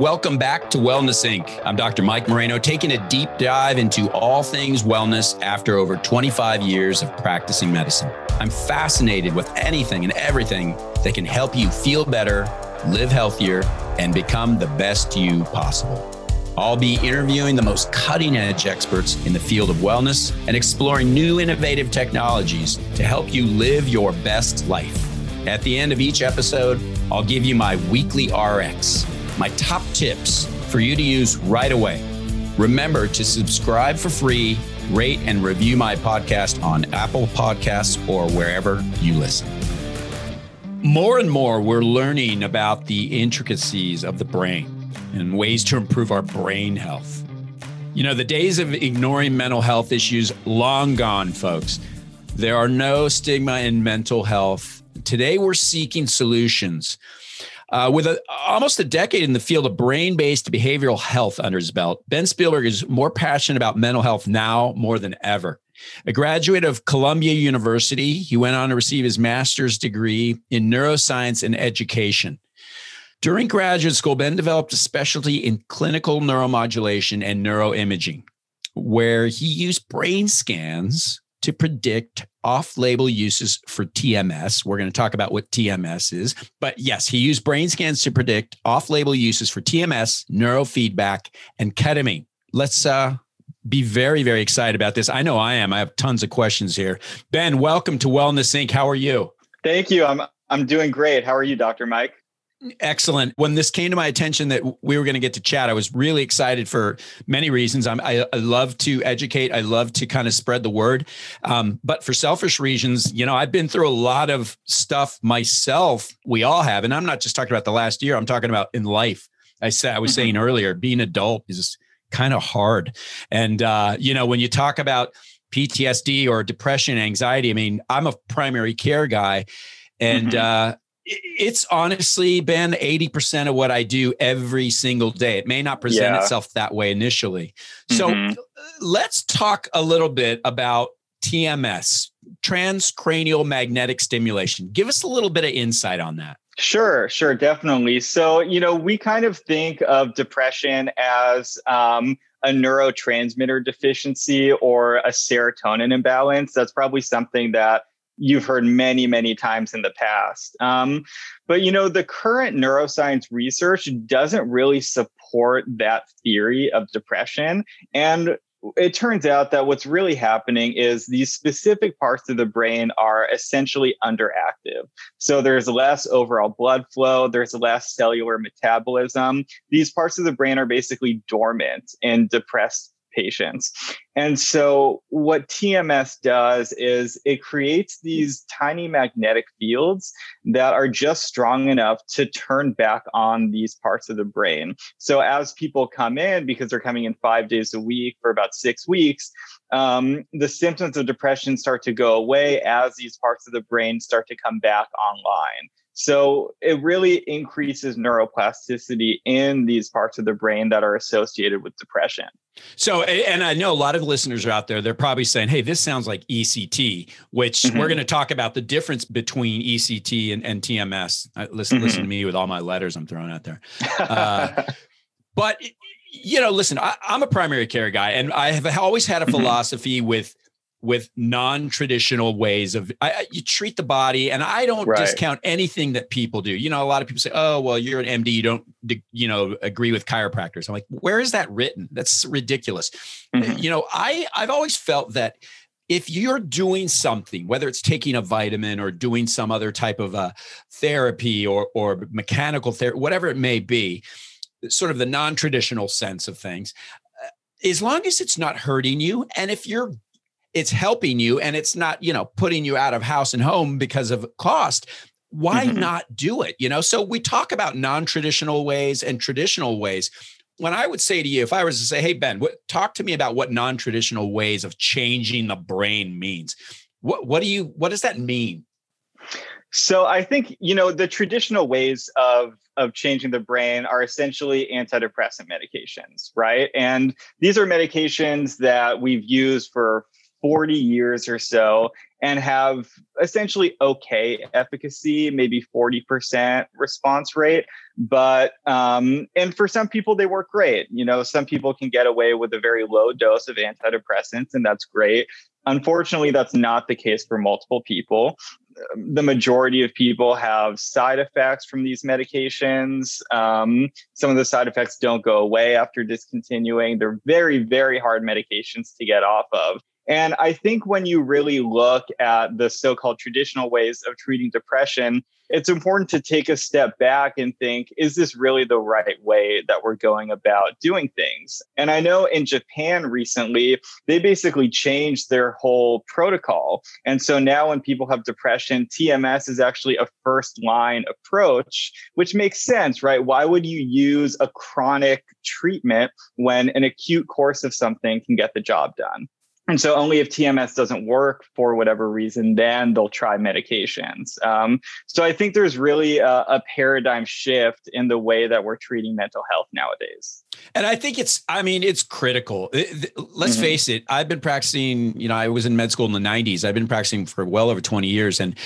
Welcome back to Wellness Inc. I'm Dr. Mike Moreno, taking a deep dive into all things wellness after over 25 years of practicing medicine. I'm fascinated with anything and everything that can help you feel better, live healthier, and become the best you possible. I'll be interviewing the most cutting edge experts in the field of wellness and exploring new innovative technologies to help you live your best life. At the end of each episode, I'll give you my weekly RX my top tips for you to use right away. Remember to subscribe for free, rate and review my podcast on Apple Podcasts or wherever you listen. More and more, we're learning about the intricacies of the brain and ways to improve our brain health. You know, the days of ignoring mental health issues long gone, folks. There are no stigma in mental health. Today, we're seeking solutions uh, with a, almost a decade in the field of brain based behavioral health under his belt, Ben Spielberg is more passionate about mental health now more than ever. A graduate of Columbia University, he went on to receive his master's degree in neuroscience and education. During graduate school, Ben developed a specialty in clinical neuromodulation and neuroimaging, where he used brain scans to predict off label uses for TMS. We're going to talk about what TMS is. But yes, he used brain scans to predict off label uses for TMS, neurofeedback, and ketamine. Let's uh, be very, very excited about this. I know I am. I have tons of questions here. Ben, welcome to Wellness Inc. How are you? Thank you. I'm I'm doing great. How are you, Dr. Mike? Excellent. When this came to my attention that we were going to get to chat, I was really excited for many reasons. I'm, I, I love to educate. I love to kind of spread the word. Um, but for selfish reasons, you know, I've been through a lot of stuff myself. We all have, and I'm not just talking about the last year. I'm talking about in life. I said I was mm-hmm. saying earlier, being adult is kind of hard. And uh, you know, when you talk about PTSD or depression, anxiety, I mean, I'm a primary care guy, and mm-hmm. uh, it's honestly been 80% of what I do every single day. It may not present yeah. itself that way initially. So mm-hmm. let's talk a little bit about TMS, transcranial magnetic stimulation. Give us a little bit of insight on that. Sure, sure, definitely. So, you know, we kind of think of depression as um, a neurotransmitter deficiency or a serotonin imbalance. That's probably something that you've heard many, many times in the past. Um, but you know, the current neuroscience research doesn't really support that theory of depression. And it turns out that what's really happening is these specific parts of the brain are essentially underactive. So there's less overall blood flow, there's less cellular metabolism. These parts of the brain are basically dormant in depressed patients. And so, what TMS does is it creates these tiny magnetic fields that are just strong enough to turn back on these parts of the brain. So, as people come in, because they're coming in five days a week for about six weeks, um, the symptoms of depression start to go away as these parts of the brain start to come back online. So it really increases neuroplasticity in these parts of the brain that are associated with depression. So, and I know a lot of listeners are out there, they're probably saying, hey, this sounds like ECT, which mm-hmm. we're going to talk about the difference between ECT and, and TMS. Listen, mm-hmm. listen to me with all my letters I'm throwing out there. Uh, but, you know, listen, I, am a primary care guy, and I have always had a mm-hmm. philosophy with with non-traditional ways of I, you treat the body and i don't right. discount anything that people do you know a lot of people say oh well you're an md you don't you know agree with chiropractors i'm like where is that written that's ridiculous mm-hmm. you know i i've always felt that if you're doing something whether it's taking a vitamin or doing some other type of a uh, therapy or or mechanical therapy whatever it may be sort of the non-traditional sense of things uh, as long as it's not hurting you and if you're it's helping you and it's not, you know, putting you out of house and home because of cost, why mm-hmm. not do it? You know, so we talk about non-traditional ways and traditional ways. When I would say to you, if I was to say, "Hey Ben, what, talk to me about what non-traditional ways of changing the brain means," what what do you what does that mean? So I think you know the traditional ways of of changing the brain are essentially antidepressant medications, right? And these are medications that we've used for 40 years or so and have essentially okay efficacy, maybe 40% response rate. But, um, and for some people, they work great. You know, some people can get away with a very low dose of antidepressants, and that's great. Unfortunately, that's not the case for multiple people. The majority of people have side effects from these medications. Um, some of the side effects don't go away after discontinuing. They're very, very hard medications to get off of. And I think when you really look at the so called traditional ways of treating depression, it's important to take a step back and think is this really the right way that we're going about doing things? And I know in Japan recently, they basically changed their whole protocol. And so now when people have depression, TMS is actually a first line approach, which makes sense, right? Why would you use a chronic treatment when an acute course of something can get the job done? And so, only if TMS doesn't work for whatever reason, then they'll try medications. Um, so, I think there's really a, a, paradigm shift in the way that we're treating mental health nowadays. And I think it's, I mean, it's critical. Let's mm-hmm. face it. I've been practicing, you know, I was in med school in the 90s. I've been practicing for well over 20 years. And,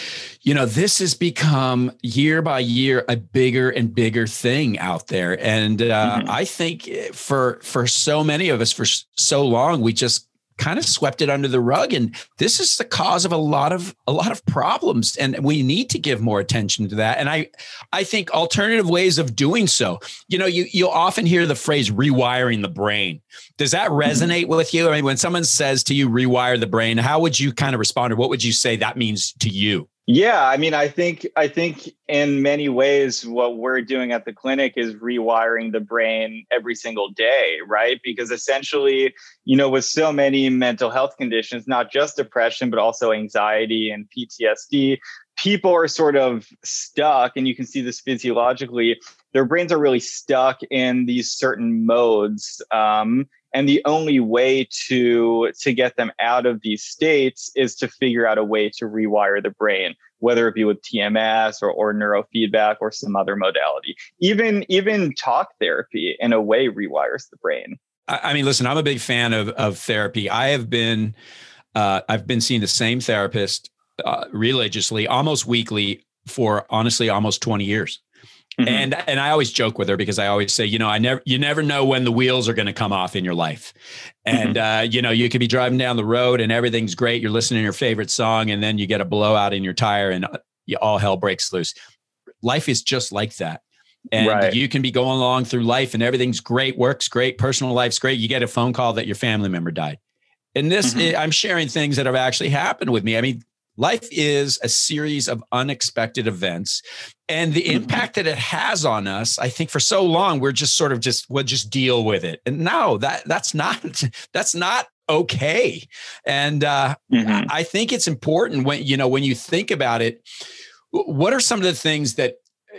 you know, this has become year by year a bigger and bigger thing out there. And uh, mm-hmm. I think for, for so many of us, for so long, we just, kind of swept it under the rug. And this is the cause of a lot of a lot of problems. And we need to give more attention to that. And i i think alternative ways of doing so you know you you'll often hear the phrase rewiring the brain. Does that mm-hmm. resonate with you? I mean when someone says to you rewire the brain how would you kind of respond? Or what would you say that means to you yeah, I mean, I think I think in many ways what we're doing at the clinic is rewiring the brain every single day, right? Because essentially, you know, with so many mental health conditions, not just depression but also anxiety and PTSD, people are sort of stuck and you can see this physiologically their brains are really stuck in these certain modes um, and the only way to to get them out of these states is to figure out a way to rewire the brain whether it be with tms or, or neurofeedback or some other modality. Even even talk therapy in a way rewires the brain. I mean listen i'm a big fan of of therapy. I have been uh, i've been seeing the same therapist uh, religiously almost weekly for honestly almost 20 years Mm-hmm. And and I always joke with her because I always say, you know, I never you never know when the wheels are going to come off in your life. And mm-hmm. uh, you know, you could be driving down the road and everything's great, you're listening to your favorite song and then you get a blowout in your tire and uh, you, all hell breaks loose. Life is just like that. And right. you can be going along through life and everything's great, works great, personal life's great. You get a phone call that your family member died. And this, mm-hmm. I'm sharing things that have actually happened with me. I mean, Life is a series of unexpected events. And the mm-hmm. impact that it has on us, I think for so long, we're just sort of just, we'll just deal with it. And no, that that's not, that's not okay. And uh, mm-hmm. I think it's important when, you know, when you think about it, what are some of the things that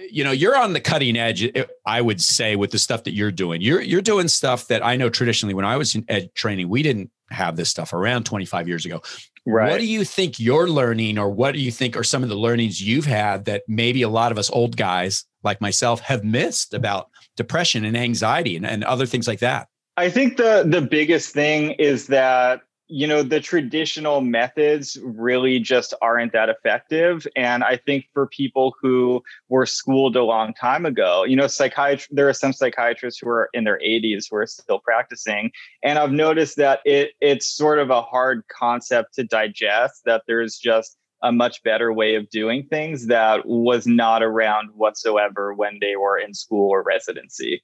you know you're on the cutting edge i would say with the stuff that you're doing you're you're doing stuff that i know traditionally when i was in ed training we didn't have this stuff around 25 years ago Right. What do you think you're learning, or what do you think are some of the learnings you've had that maybe a lot of us old guys like myself have missed about depression and anxiety and, and other things like that? I think the the biggest thing is that you know the traditional methods really just aren't that effective. And i think for people who were schooled a long time ago you know psychiatry there are some psychiatrists who are in their 80s who are still practicing. And i've noticed that it it's sort of a hard concept to digest that there's just a much better way of doing things that was not around whatsoever when they were in school or residency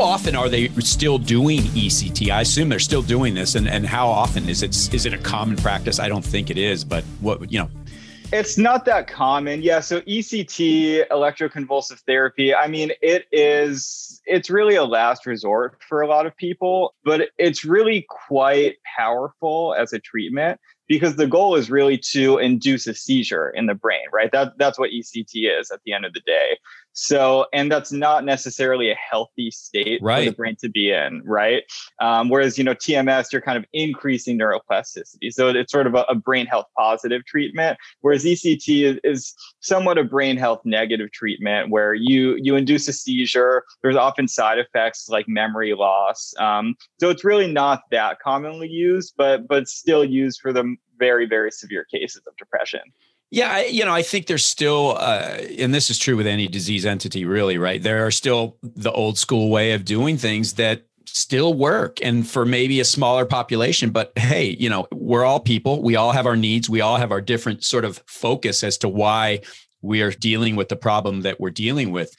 Often are they still doing ECT? I assume they're still doing this, and and how often is it is it a common practice? I don't think it is, but what you know. It's not that common. Yeah. So ECT, electroconvulsive therapy, I mean, it is, it's really a last resort for a lot of people, but it's really quite powerful as a treatment because the goal is really to induce a seizure in the brain, right? That, that's what ECT is at the end of the day. So, and that's not necessarily a healthy state right. for the brain to be in, right? Um, whereas, you know, TMS, you're kind of increasing neuroplasticity. So it's sort of a, a brain health positive treatment, whereas ECT is, is, somewhat a brain health negative treatment where you you induce a seizure. There's often side effects like memory loss. Um, so it's really not that commonly used, but but still used for the very very severe cases of depression. Yeah, I, you know, I think there's still, uh, and this is true with any disease entity, really, right? There are still the old school way of doing things that still work and for maybe a smaller population but hey you know we're all people we all have our needs we all have our different sort of focus as to why we are dealing with the problem that we're dealing with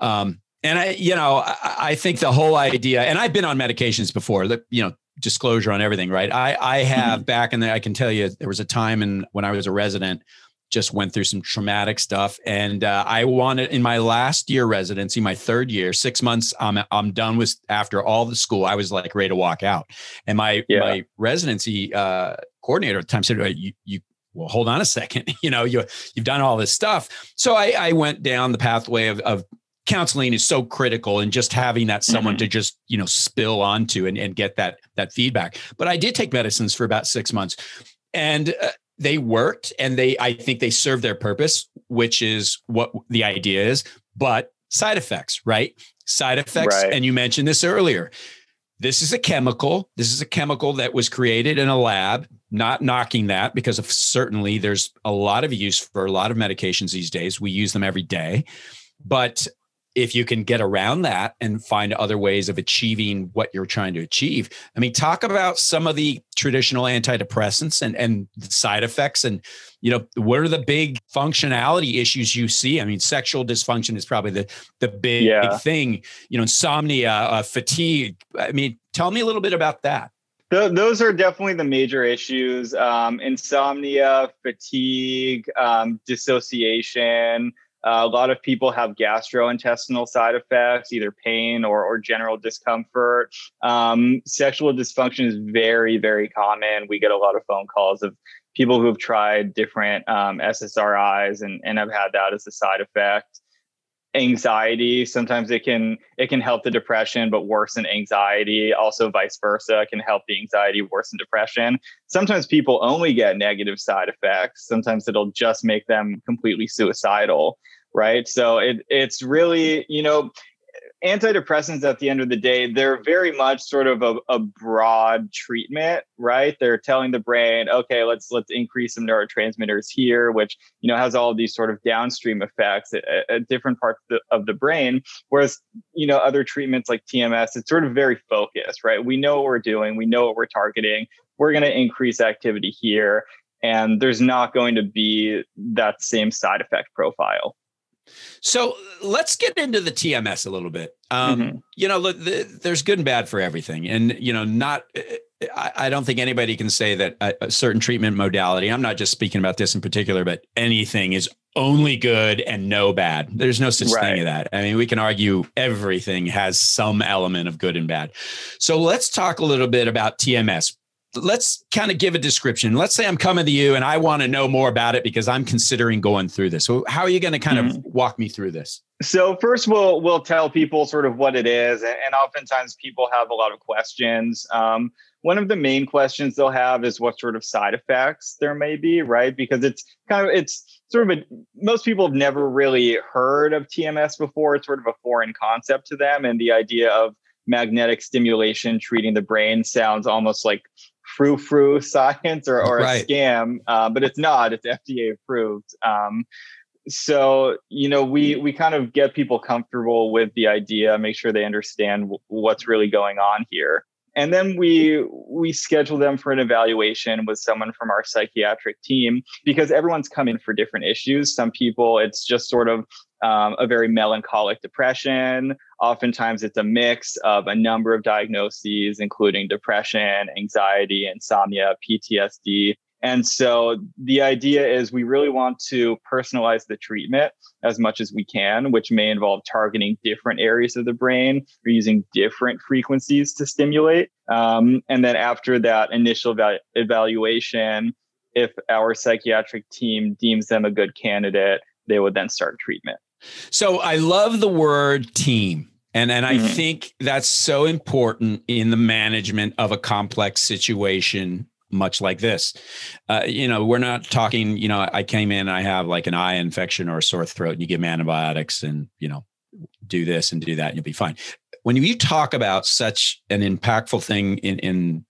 um, and i you know I, I think the whole idea and i've been on medications before that you know disclosure on everything right i i have mm-hmm. back in there i can tell you there was a time in when i was a resident just went through some traumatic stuff. And uh, I wanted in my last year residency, my third year, six months, I'm I'm done with after all the school. I was like ready to walk out. And my yeah. my residency uh, coordinator at the time said, "You you well, hold on a second. you know, you you've done all this stuff." So I, I went down the pathway of, of counseling is so critical and just having that someone mm-hmm. to just you know spill onto and, and get that that feedback but i did take medicines for about six months and uh, they worked and they i think they served their purpose which is what the idea is. But side effects right? Side effects right. and you mentioned this earlier. This is a chemical. This is a chemical that was created in a lab not knocking that because of certainly there's a lot of use for a lot of medications these days. We use them every day. But if you can get around that and find other ways of achieving what you're trying to achieve. I mean, talk about some of the traditional antidepressants and, and the side effects and, you know, what are the big functionality issues you see? I mean, sexual dysfunction is probably the, the big, yeah. big thing, you know, insomnia, uh, fatigue. I mean, tell me a little bit about that. those are definitely the major issues um, insomnia, fatigue, um, dissociation, uh, a lot of people have gastrointestinal side effects, either pain or, or general discomfort. Um, sexual dysfunction is very, very common. We get a lot of phone calls of people who have tried different um, SSRIs and, and have had that as a side effect. Anxiety sometimes it can it can help the depression but worsen anxiety. Also, vice versa can help the anxiety worsen depression. Sometimes people only get negative side effects. Sometimes it'll just make them completely suicidal right? So it it's really, you know, antidepressants at the end of the day, they're very much sort of a, a, broad treatment, right? They're telling the brain, okay, let's let's increase some neurotransmitters here, which you know has all these sort of downstream effects at, at different parts of the, of the, brain. Whereas you know other treatments like TMS, it's sort of very focused, right? We know what we're doing, we know what we're targeting. We're going to increase activity here, and there's not going to be that same side effect profile. So let's get into the TMS a little bit. Um, mm-hmm. You know, look, the, there's good and bad for everything, and you know, not. I, I don't think anybody can say that a, a, certain treatment modality. I'm not just speaking about this in particular, but anything is only good and no bad. There's no such right. thing as that. I mean, we can argue everything has some element of good and bad. So let's talk a little bit about TMS let's kind of give a description. Let's say I'm coming to you and I want to know more about it because I'm considering going through this. So how are you going to kind mm-hmm. of walk me through this? So first we'll we'll tell people sort of what it is, and, oftentimes people have a lot of questions. Um, one of the main questions they'll have is what sort of side effects there may be, right? Because it's kind of it's sort of a most people have never really heard of TMS before. It's sort of a foreign concept to them, and the idea of magnetic stimulation treating the brain sounds almost like frou frou science or, or right. a scam, uh, but it's not. It's FDA approved. Um, so you know we we kind of get people comfortable with the idea make sure they understand w- what's really going on here and then we we schedule them for an evaluation with someone from our psychiatric team because everyone's coming for different issues. Some people it's just sort of um, a very melancholic depression. Oftentimes it's a mix of a number of diagnoses including depression anxiety insomnia ptsd and so the idea is we really want to personalize the treatment as much as we can, which may involve targeting different areas of the brain or using different frequencies to stimulate. Um, and then after that initial val- evaluation, if our psychiatric team deems them a good candidate, they would then start treatment. So I love the word team. And and I mm-hmm. think that's so important in the management of a complex situation much like this. Uh, you know, we're not talking, you know, I came in, I have like an eye infection or a sore throat, and you give me antibiotics and, you know, do this and do that, and you'll be fine. When you talk about such an impactful thing in, in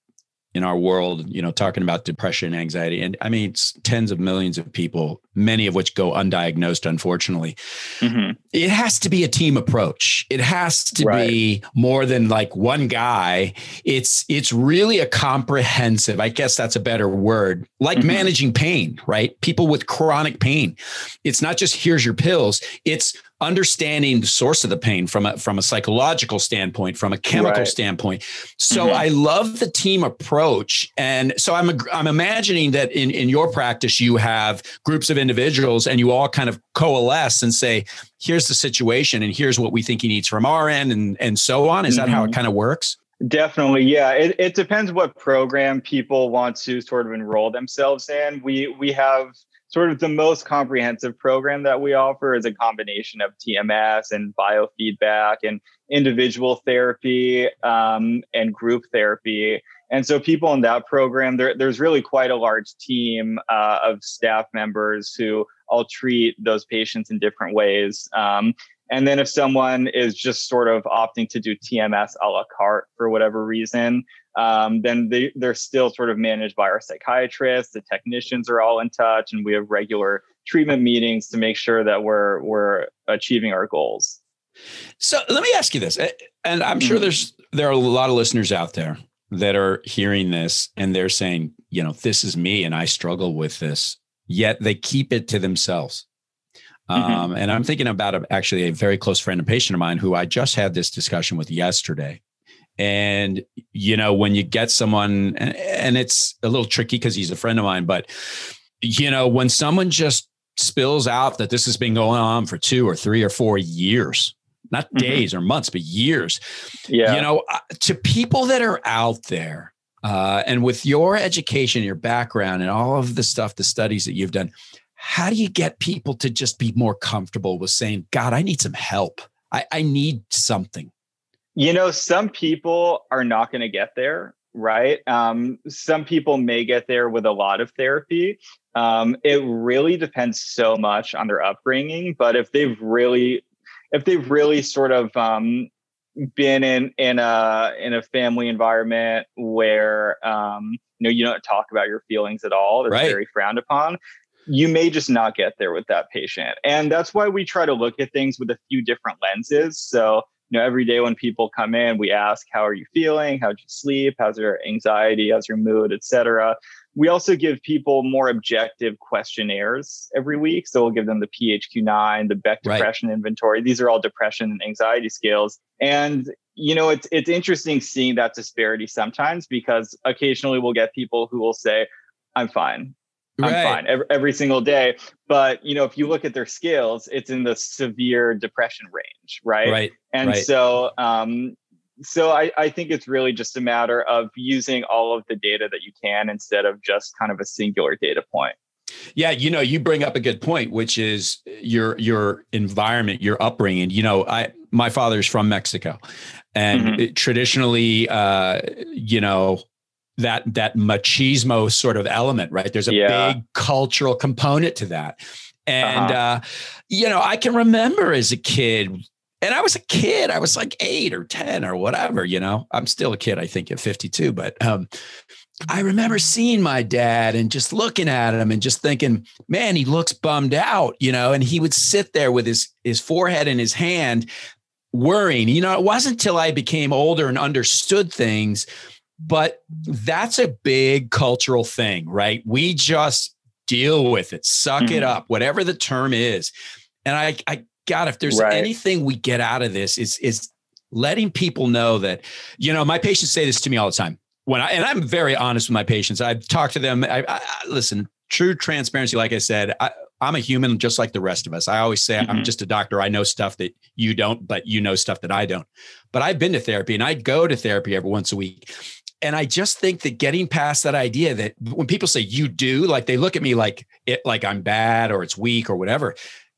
in our world, you know, talking about depression, anxiety, and I mean, it's tens of millions of people, many of which go undiagnosed, unfortunately. Mm-hmm. It has to be a team approach. It has to right. be more than like one guy. It's it's really a comprehensive. I guess that's a better word. Like mm-hmm. managing pain, right? People with chronic pain. It's not just here's your pills. It's understanding the source of the pain from a from a psychological standpoint, from a chemical right. standpoint. So mm-hmm. I love the team approach, and so I'm I'm imagining that in in your practice you have groups of individuals, and you all kind of coalesce and say, here's the situation, and here's what we think he needs from our end, and and so on. Is mm-hmm. that how it mm-hmm. kind of works? Definitely, yeah. It, it depends what program people want to sort of enroll themselves in. We we have sort of the most comprehensive program that we offer is a combination of TMS and biofeedback and individual therapy um, and group therapy. And so, people in that program, there, there's really quite a large team uh, of staff members who all treat those patients in different ways. Um, and then, if someone is just sort of opting to do TMS a la carte for whatever reason, um, then they, they're still sort of managed by our psychiatrists. The technicians are all in touch, and we have regular treatment meetings to make sure that we're we're achieving our goals. So let me ask you this, and I'm sure mm-hmm. there's there are a lot of listeners out there that are hearing this and they're saying, you know, this is me and I struggle with this, yet they keep it to themselves. Mm-hmm. Um, and I'm thinking about a, actually a very close friend and patient of mine who I just had this discussion with yesterday. And, you know, when you get someone, and it's a little tricky because he's a friend of mine, but, you know, when someone just spills out that this has been going on for two or three or four years, not mm-hmm. days or months, but years, yeah. you know, uh, to people that are out there, uh, and with your education, your background, and all of the stuff, the studies that you've done, how do you get people to just be more comfortable with saying, God, I need some help? I, I need something. You know, some people are not going to get there, right? Um, some people may get there with a lot of therapy. Um, it really depends so much on their upbringing. But if they've really, if they've really sort of um, been in in a in a family environment where um, you know you don't talk about your feelings at all, that's right. very frowned upon you may just not get there with that patient. And that's why we try to look at things with a few different lenses. So you know, every day when people come in, we ask, how are you feeling? How'd you sleep? How's your anxiety? How's your mood, etc. We also give people more objective questionnaires every week. So we'll give them the PHQ-9, the Beck Depression right. Inventory. These are all depression and anxiety scales. And you know, it's it's interesting seeing that disparity sometimes because occasionally we'll get people who will say, "I'm fine. I'm right. fine every, every single day. But you know, if you look at their scales, it's in the severe depression range, right? Right. And right. so, um, so I, I think it's really just a matter of using all of the data that you can instead of just kind of a singular data point. Yeah, you know, you bring up a good point, which is your your environment, your upbringing. You know, I my father's from Mexico, and mm-hmm. traditionally, uh, you know, that that machismo sort of element, right? There's a yeah. big cultural component to that. And uh-huh. uh, you know, I can remember as a kid, and I was a kid, I was like eight or 10 or whatever, you know. I'm still a kid, I think, at 52, but um, I remember seeing my dad and just looking at him and just thinking, man, he looks bummed out, you know, and he would sit there with his his forehead in his hand worrying. You know, it wasn't until I became older and understood things But that's a big cultural thing, right? We just deal with it, suck mm-hmm. it up, whatever the term is. And I, I God, if there's right. anything we get out of this, is is letting people know that, you know, my patients say this to me all the time. When I and I'm very honest with my patients. I've talked to them. I, I listen, true transparency. Like I said, I, I'm a human just like the rest of us. I always say mm-hmm. I'm just a doctor. I know stuff that you don't, but you know stuff that I don't. But I've been to therapy and I go to therapy every once a week. And I just think that getting past that idea that when people say you do, like they look at me like it like I'm bad or it's weak or whatever.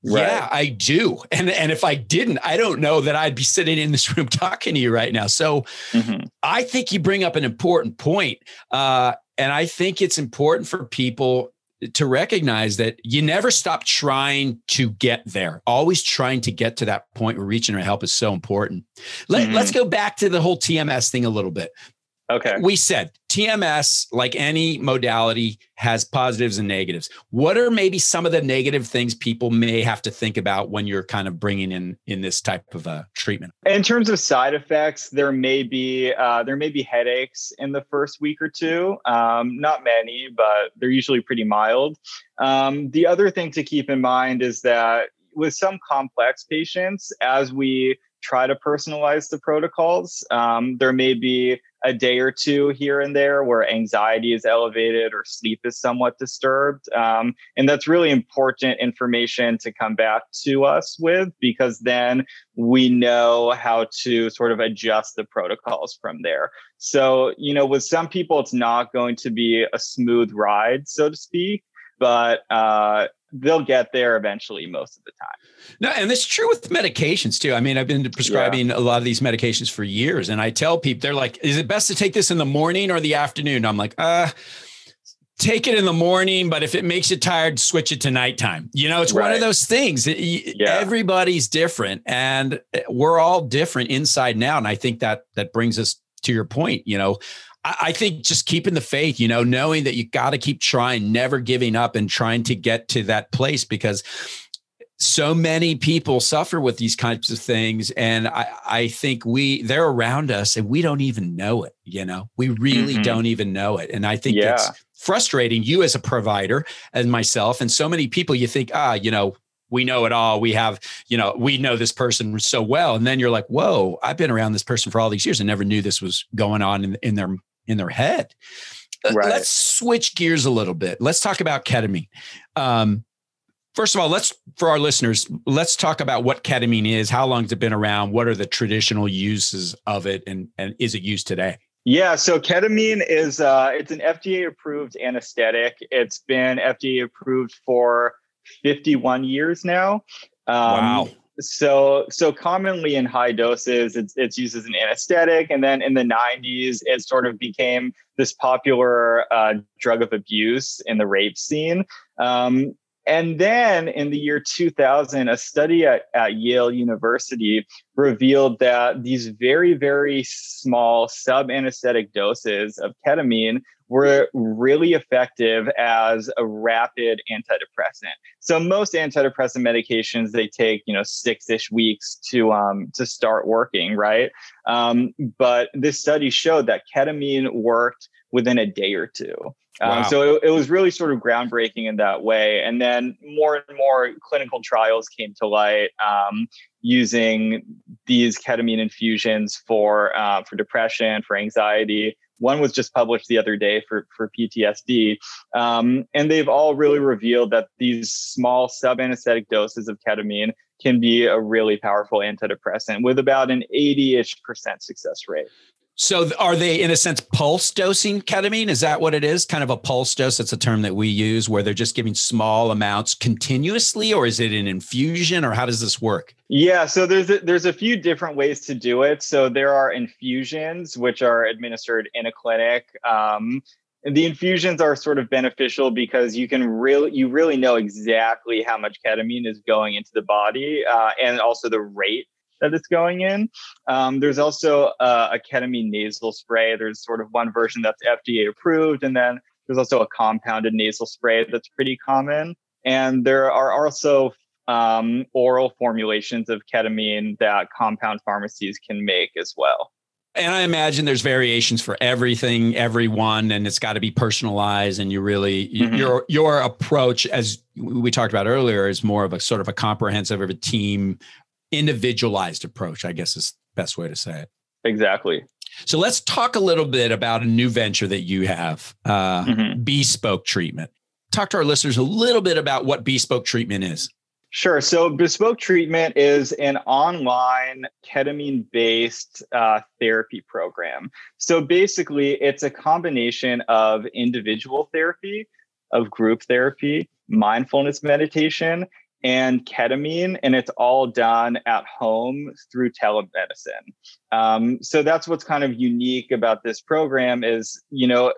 Right. Yeah, I do. And and if I didn't, I don't know that I'd be sitting in this room talking to you right now. So mm-hmm. I think you bring up an important point. Uh, and I think it's important for people to recognize that you never stop trying to get there. Always trying to get to that point where reaching our help is so important. Let, mm-hmm. Let's go back to the whole TMS thing a little bit. Okay. We said TMS, like any modality, has positives and negatives. What are maybe some of the negative things people may have to think about when you're kind of bringing in in this type of a treatment? In terms of side effects, there may be uh, there may be headaches in the first week or two. Um, not many, but they're usually pretty mild. Um, the other thing to keep in mind is that with some complex patients, as we try to personalize the protocols. Um, there may be a day or two here and there where anxiety is elevated or sleep is somewhat disturbed. Um, and that's really important information to come back to us with because then we know how to sort of adjust the protocols from there. So, you know, with some people, it's not going to be a smooth ride, so to speak. But uh, they'll get there eventually most of the time. No, and it's true with medications too. I mean, I've been prescribing yeah. a lot of these medications for years, and I tell people they're like, "Is it best to take this in the morning or the afternoon?" I'm like, "Uh." Take it in the morning, but if it makes you tired, switch it to nighttime. You know, it's right. one of those things. Yeah. Everybody's different, and we're all different inside now. And I think that that brings us to your point. You know, I think just keeping the faith, you know, knowing that you got to keep trying, never giving up and trying to get to that place because so many people suffer with these kinds of things. And I, I think we, they're around us and we don't even know it, you know, we really mm-hmm. don't even know it. And I think yeah. it's frustrating you as a provider and myself and so many people you think, ah, you know, we know it all. We have, you know, we know this person so well. And then you're like, whoa, I've been around this person for all these years and never knew this was going on in, in their in their head. Uh, right. Let's switch gears a little bit. Let's talk about ketamine. Um, first of all, let's for our listeners, let's talk about what ketamine is. How long has it been around? What are the traditional uses of it, and and is it used today? Yeah, so ketamine is uh, it's an FDA approved anesthetic. It's been FDA approved for 51 years now. Um, wow so so commonly in high doses it's it's used as an anesthetic and then in the 90s it sort of became this popular uh, drug of abuse in the rape scene. Um, and then in the year 2000 a study at, at yale university revealed that these very very small sub anesthetic doses of ketamine were really effective as a rapid antidepressant. So most antidepressant medications they take you know six ish weeks to um, to start working, right? Um, but this study showed that ketamine worked within a day or two. Um, so it, it, was really sort of groundbreaking in that way. And then more and more clinical trials came to light um, using these ketamine infusions for uh, for depression, for anxiety, one was just published the other day for, for PTSD. Um, and they've all really revealed that these small sub anesthetic doses of ketamine can be a really powerful antidepressant with about an 80 ish percent success rate. So are they in a sense pulse dosing ketamine? Is that what it is? Kind of a pulse dose. That's a term that we use where they're just giving small amounts continuously, or is it an infusion, or how does this work? Yeah, so there's a, there's a few different ways to do it. So there are infusions which are administered in a clinic. Um, the infusions are sort of beneficial because you can really you really know exactly how much ketamine is going into the body uh, and also the rate that it's going in. Um, there's also uh, a ketamine nasal spray. There's sort of one version that's FDA approved, and then there's also a compounded nasal spray that's pretty common. And there are also um, oral formulations of ketamine that compound pharmacies can make as well. And I imagine there's variations for everything, everyone, and it's got to be personalized. And you really mm-hmm. your your approach, as we talked about earlier, is more of a sort of a comprehensive of a team, individualized approach. I guess is the best way to say it. Exactly. So let's talk a little bit about a new venture that you have, uh, mm-hmm. bespoke treatment. Talk to our listeners a little bit about what bespoke treatment is. Sure. So, Bespoke Treatment is an online ketamine based uh, therapy program. So, basically, it's a combination of individual therapy, of group therapy, mindfulness meditation, and ketamine, and it's all done at home through telemedicine. Um, so that's what's kind of unique about this program is, you know,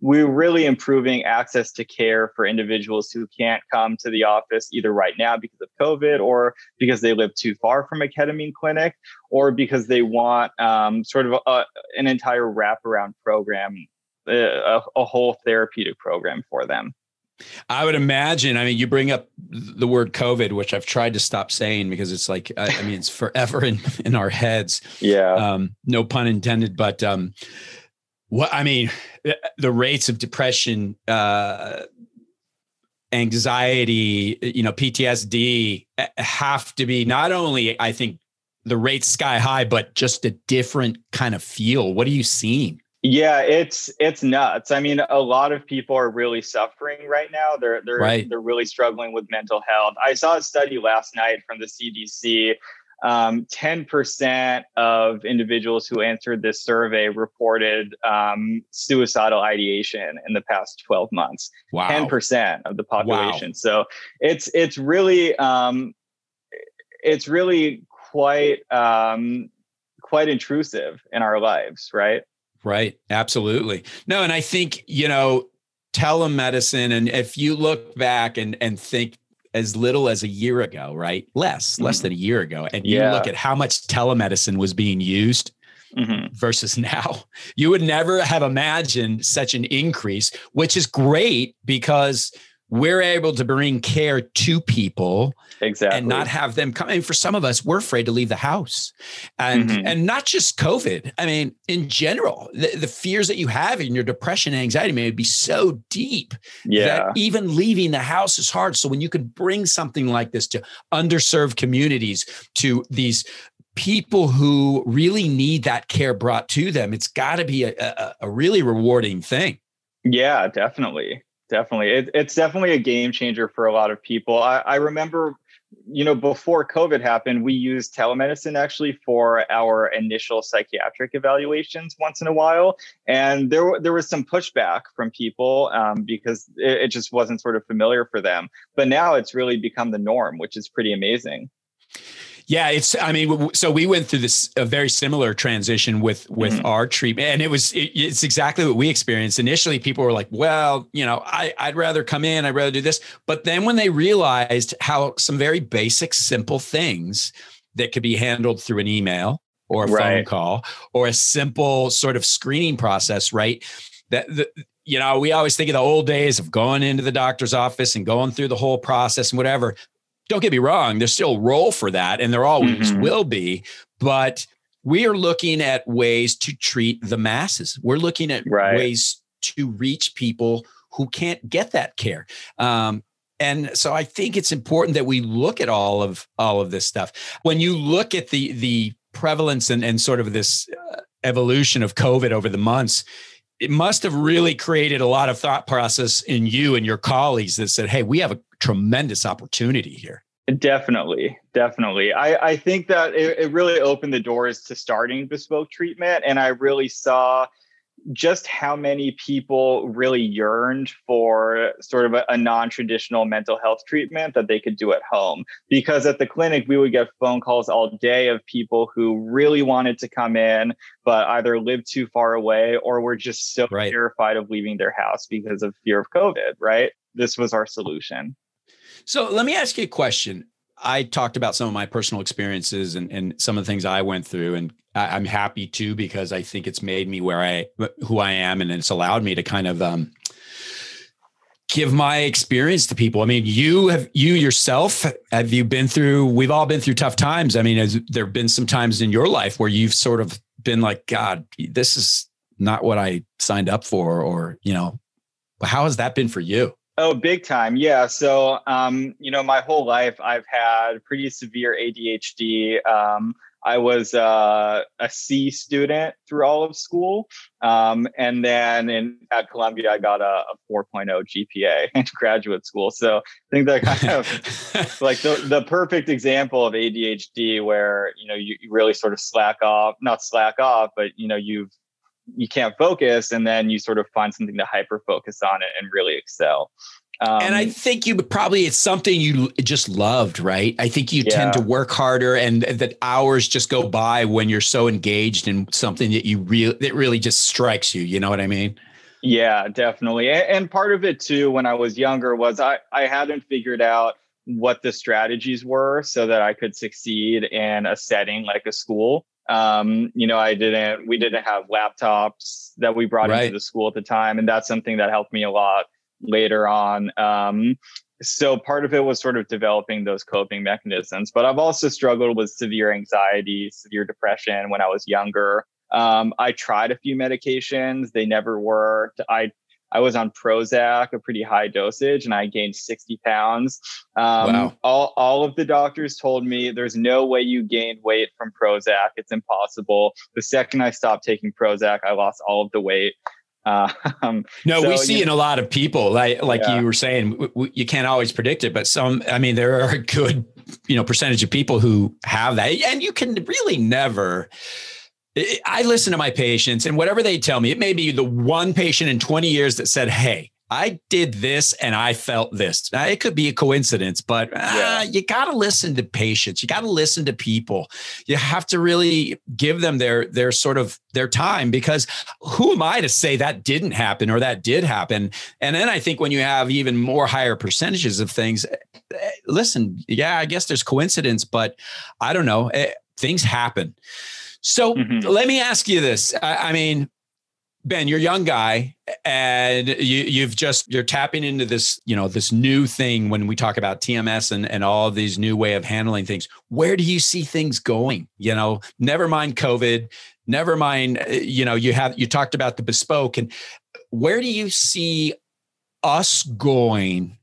we're really improving access to care for individuals who can't come to the office either right now because of COVID or because they live too far from a ketamine clinic or because they want um, sort of a, an entire wraparound program, uh, a, a whole therapeutic program for them. I would imagine. I mean, you bring up the word COVID, which I've tried to stop saying because it's like, I, I mean, it's forever in, in our heads. Yeah. Um, no pun intended. But um, what I mean, the rates of depression, uh, anxiety, you know, PTSD eh, have to be not only, I think, the rates sky high, but just a different kind of feel. What are you seeing? Yeah, it's it's nuts. I mean, a lot of people are really suffering right now. They're they're right. they're really struggling with mental health. I saw a study last night from the CDC. Um, 10% of individuals who answered this survey reported um, suicidal ideation in the past 12 months. Wow. 10% of the population. Wow. So it's it's really um, it's really quite um, quite intrusive in our lives, right? Right. Absolutely. No, and I think, you know, telemedicine, and if you look back and and think as little as a year ago, right? Less, mm-hmm. less than a year ago. And yeah. you look at how much telemedicine was being used mm-hmm. versus now. You would never have imagined such an increase, which is great because we're able to bring care to people exactly. and not have them come. And for some of us we're afraid to leave the house. And mm-hmm. and not just covid. I mean in general the, the, fears that you have in your depression and anxiety may be so deep yeah. that even leaving the house is hard. So when you can bring something like this to underserved communities to these people who really need that care brought to them it's got to be a, a, a really rewarding thing. Yeah definitely definitely it, it's definitely a game changer for a lot of people. I, I, remember you know before covid happened we used telemedicine actually for our initial psychiatric evaluations once in a while. And there, there was some pushback from people um, because it, it just wasn't sort of familiar for them. But now it's really become the norm which is pretty amazing yeah, it's. I mean, so we went through this a very similar transition with with mm-hmm. our treatment, and it was it, it's exactly what we experienced. Initially, people were like, "Well, you know, I, I'd rather come in, I'd rather do this," but then when they realized how some very basic, simple things that could be handled through an email or a right. phone call or a simple sort of screening process, right? That the, you know, we always think of the old days of going into the doctor's office and going through the whole process and whatever don't get me wrong, there's still a role for that, and there always mm-hmm. will be. But we are looking at ways to treat the masses. We're looking at right. ways to reach people who can't get that care. Um, and so I think it's important that we look at all of all of this stuff. When you look at the the prevalence and, and sort of this uh, evolution of COVID over the months, it must have really created a lot of thought process in you and your colleagues that said, hey, we have a tremendous opportunity here. Definitely, definitely. I, I think that it, it really opened the doors to starting bespoke treatment. And I really saw just how many people really yearned for sort of a, a non-traditional mental health treatment that they could do at home because at the clinic we would get phone calls all day of people who really wanted to come in but either lived too far away or were just so right. terrified of leaving their house because of fear of covid right this was our solution so let me ask you a question I talked about some of my personal experiences and, and some of the things I went through, and I, am happy too because I think it's made me where I who I am, and it's allowed me to kind of um, give my experience to people. I mean, you have you yourself have you been through? We've all been through tough times. I mean, has there been some times in your life where you've sort of been like, God, this is not what I signed up for, or you know, how has that been for you? Oh, big time. Yeah. So, um, you know, my whole life I've had pretty severe ADHD. Um, I was uh, a C student through all of school. Um, and then in, at Columbia, I got a, a 4.0 GPA in graduate school. So I think that kind of like the, the perfect example of ADHD where, you know, you, you really sort of slack off, not slack off, but, you know, you've, you can't focus and then you sort of find something to hyper focus on it and really excel. Um, and I um, think you probably it's something you just loved, right? I think you yeah. tend to work harder, and that hours just go by when you're so engaged in something that you really that really just strikes you. You know what I mean? Yeah, definitely. And part of it too, when I was younger, was I I hadn't figured out what the strategies were so that I could succeed in a setting like a school. Um, you know, I didn't. We didn't have laptops that we brought right. into the school at the time, and that's something that helped me a lot later on. Um, so part of it was sort of developing those coping mechanisms. But I've also struggled with severe anxiety, severe depression when I was younger. Um, I tried a few medications; they never worked. I I was on Prozac, a pretty high dosage, and I gained 60 pounds. Um, wow. All, all of the doctors told me there's no way you gained weight from Prozac. It's impossible. The second I stopped taking Prozac, I lost all of the weight. Uh, um, no, so, we see in know, a lot of people, like like yeah. you were saying, w- w- you can't always predict it, but some, I mean, there are a good, you know, percentage of people who have that, and you can really never. I listen to my patients, and whatever they tell me, it may be the one patient in 20 years that said, "Hey, I did this and I felt this. Now, it could be a coincidence, but uh, you got to listen to patients. You got to listen to people. You have to really give them their their sort of their time because who am I to say that didn't happen or that did happen? And then I think when you have even more higher percentages of things, eh, listen, yeah, I guess there's coincidence, but I don't know. Eh, things happen. So mm-hmm. let me ask you this. I, I mean, Ben, you're a young guy and you, you've just, you're tapping into this, you know, this new thing when we talk about TMS and, and all these new way of handling things. Where do you see things going? You know, never mind COVID, never mind, uh, you know, you have, you talked about the bespoke and where do you see us going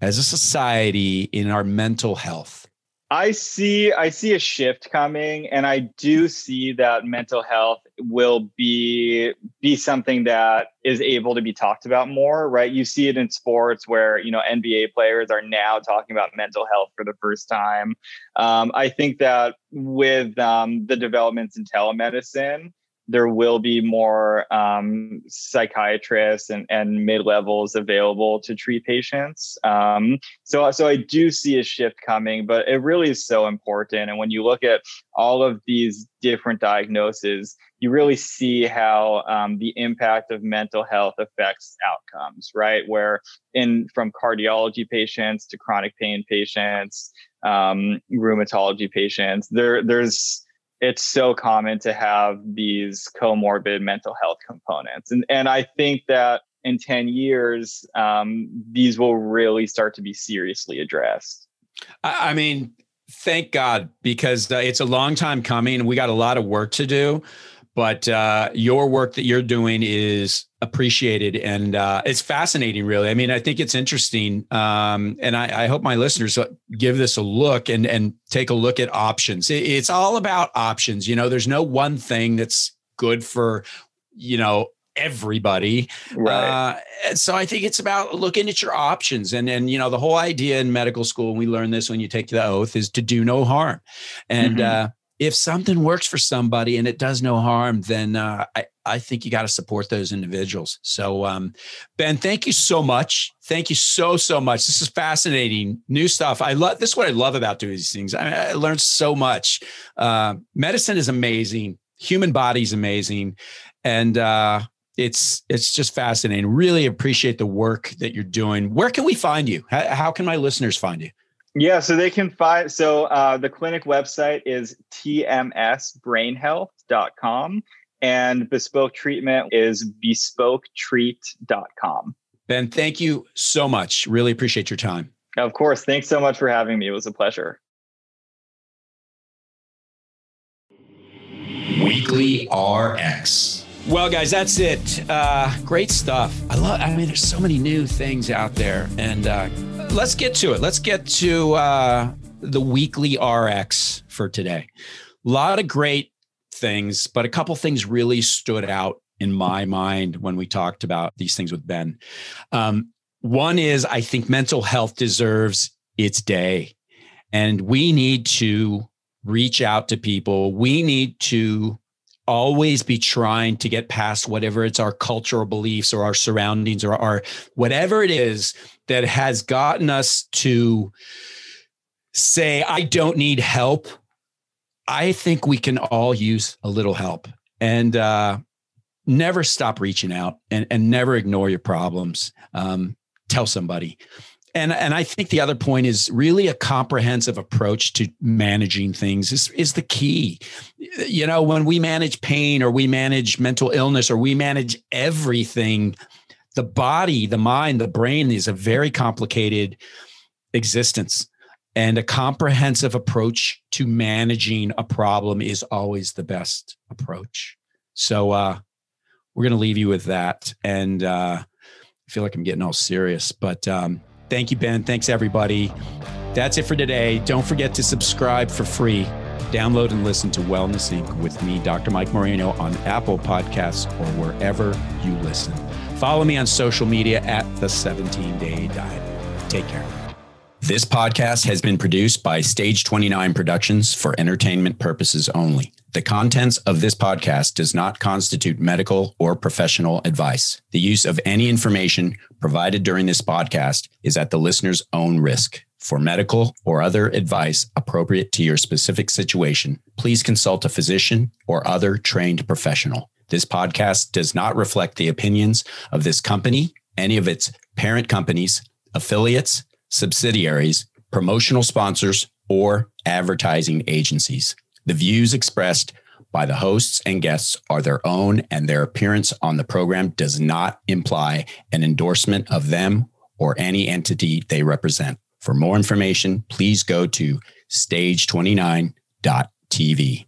as a society in our mental health? I see I see a shift coming and I do see that mental health will be be something that is able to be talked about more, right? You see it in sports where, you know, NBA players are now talking about mental health for the first time. Um, I think that with um, the developments in telemedicine, there will be more um, psychiatrists and, and mid levels available to treat patients. Um, so, so I do see a shift coming, but it really is so important. And when you look at all of these different diagnoses, you really see how um, the impact of mental health affects outcomes, right? Where in from cardiology patients to chronic pain patients, um, rheumatology patients, there there's it's so common to have these comorbid mental health components. And, and I think that in 10 years, um, these will really start to be seriously addressed. I mean, thank God, because uh, it's a long time coming. We got a lot of work to do but uh, your work that you're doing is appreciated and uh, it's fascinating really. I mean i think it's interesting um, and I, I, hope my listeners uh, give this a look and and take a look at options. It's all about options you know? There's no one thing that's good for you know everybody. Right. Uh, so i think it's about looking at your options and and you know the whole idea in medical school and we learn this when you take the oath is to do no harm. And mm-hmm. uh if something works for somebody and it does no harm, then uh, I, I think you got to support those individuals. So, um, Ben, thank you so much. Thank you so, so much. This is fascinating new stuff. I love this is what I love about doing these things. I, I learned so much. Uh, medicine is amazing. Human body is amazing. And, uh, it's it's just fascinating. Really appreciate the work that you're doing. Where can we find you? How, how can my listeners find you? Yeah, so they can find so uh, the clinic website is tmsbrainhealth.com and bespoke treatment is bespoketreat.com. Ben, thank you so much. Really appreciate your time. Of course. Thanks so much for having me. It was a pleasure. Weekly RX. Well, guys, that's it. Uh, great stuff. I love. I mean, there's so many new things out there, and uh, let's get to it. Let's get to uh, the weekly RX for today. A lot of great things, but a couple things really stood out in my mind when we talked about these things with Ben. Um, one is I think mental health deserves its day, and we need to reach out to people. We need to always be trying to get past whatever it's our cultural beliefs or our surroundings or our whatever it is that has gotten us to say, I don't need help. I think we can all use a little help and uh, never stop reaching out and, and never ignore your problems. Um, tell somebody and and I think the other point is really a comprehensive approach to managing things is is the key. You know, when we manage pain or we manage mental illness or we manage everything, the body, the mind, the brain is a very complicated existence. And a comprehensive approach to managing a problem is always the best approach. So uh, we're going to leave you with that. And uh, I feel like I'm getting all serious, but um, Thank you, Ben. Thanks, everybody. That's it for today. Don't forget to subscribe for free. Download and listen to Wellness Inc. with me, Dr. Mike Moreno, on Apple Podcasts or wherever you listen. Follow me on social media at the 17 Day Diet. Take care. This podcast has been produced by Stage 29 Productions for entertainment purposes only. The contents of this podcast does not constitute medical or professional advice. The use of any information provided during this podcast is at the listener's own risk. For medical or other advice appropriate to your specific situation, please consult a physician or other trained professional. This podcast does not reflect the opinions of this company, any of its parent companies, affiliates, subsidiaries, promotional sponsors, or advertising agencies. The views expressed by the hosts and guests are their own, and their appearance on the program does not imply an endorsement of them or any entity they represent. For more information, please go to stage29.tv.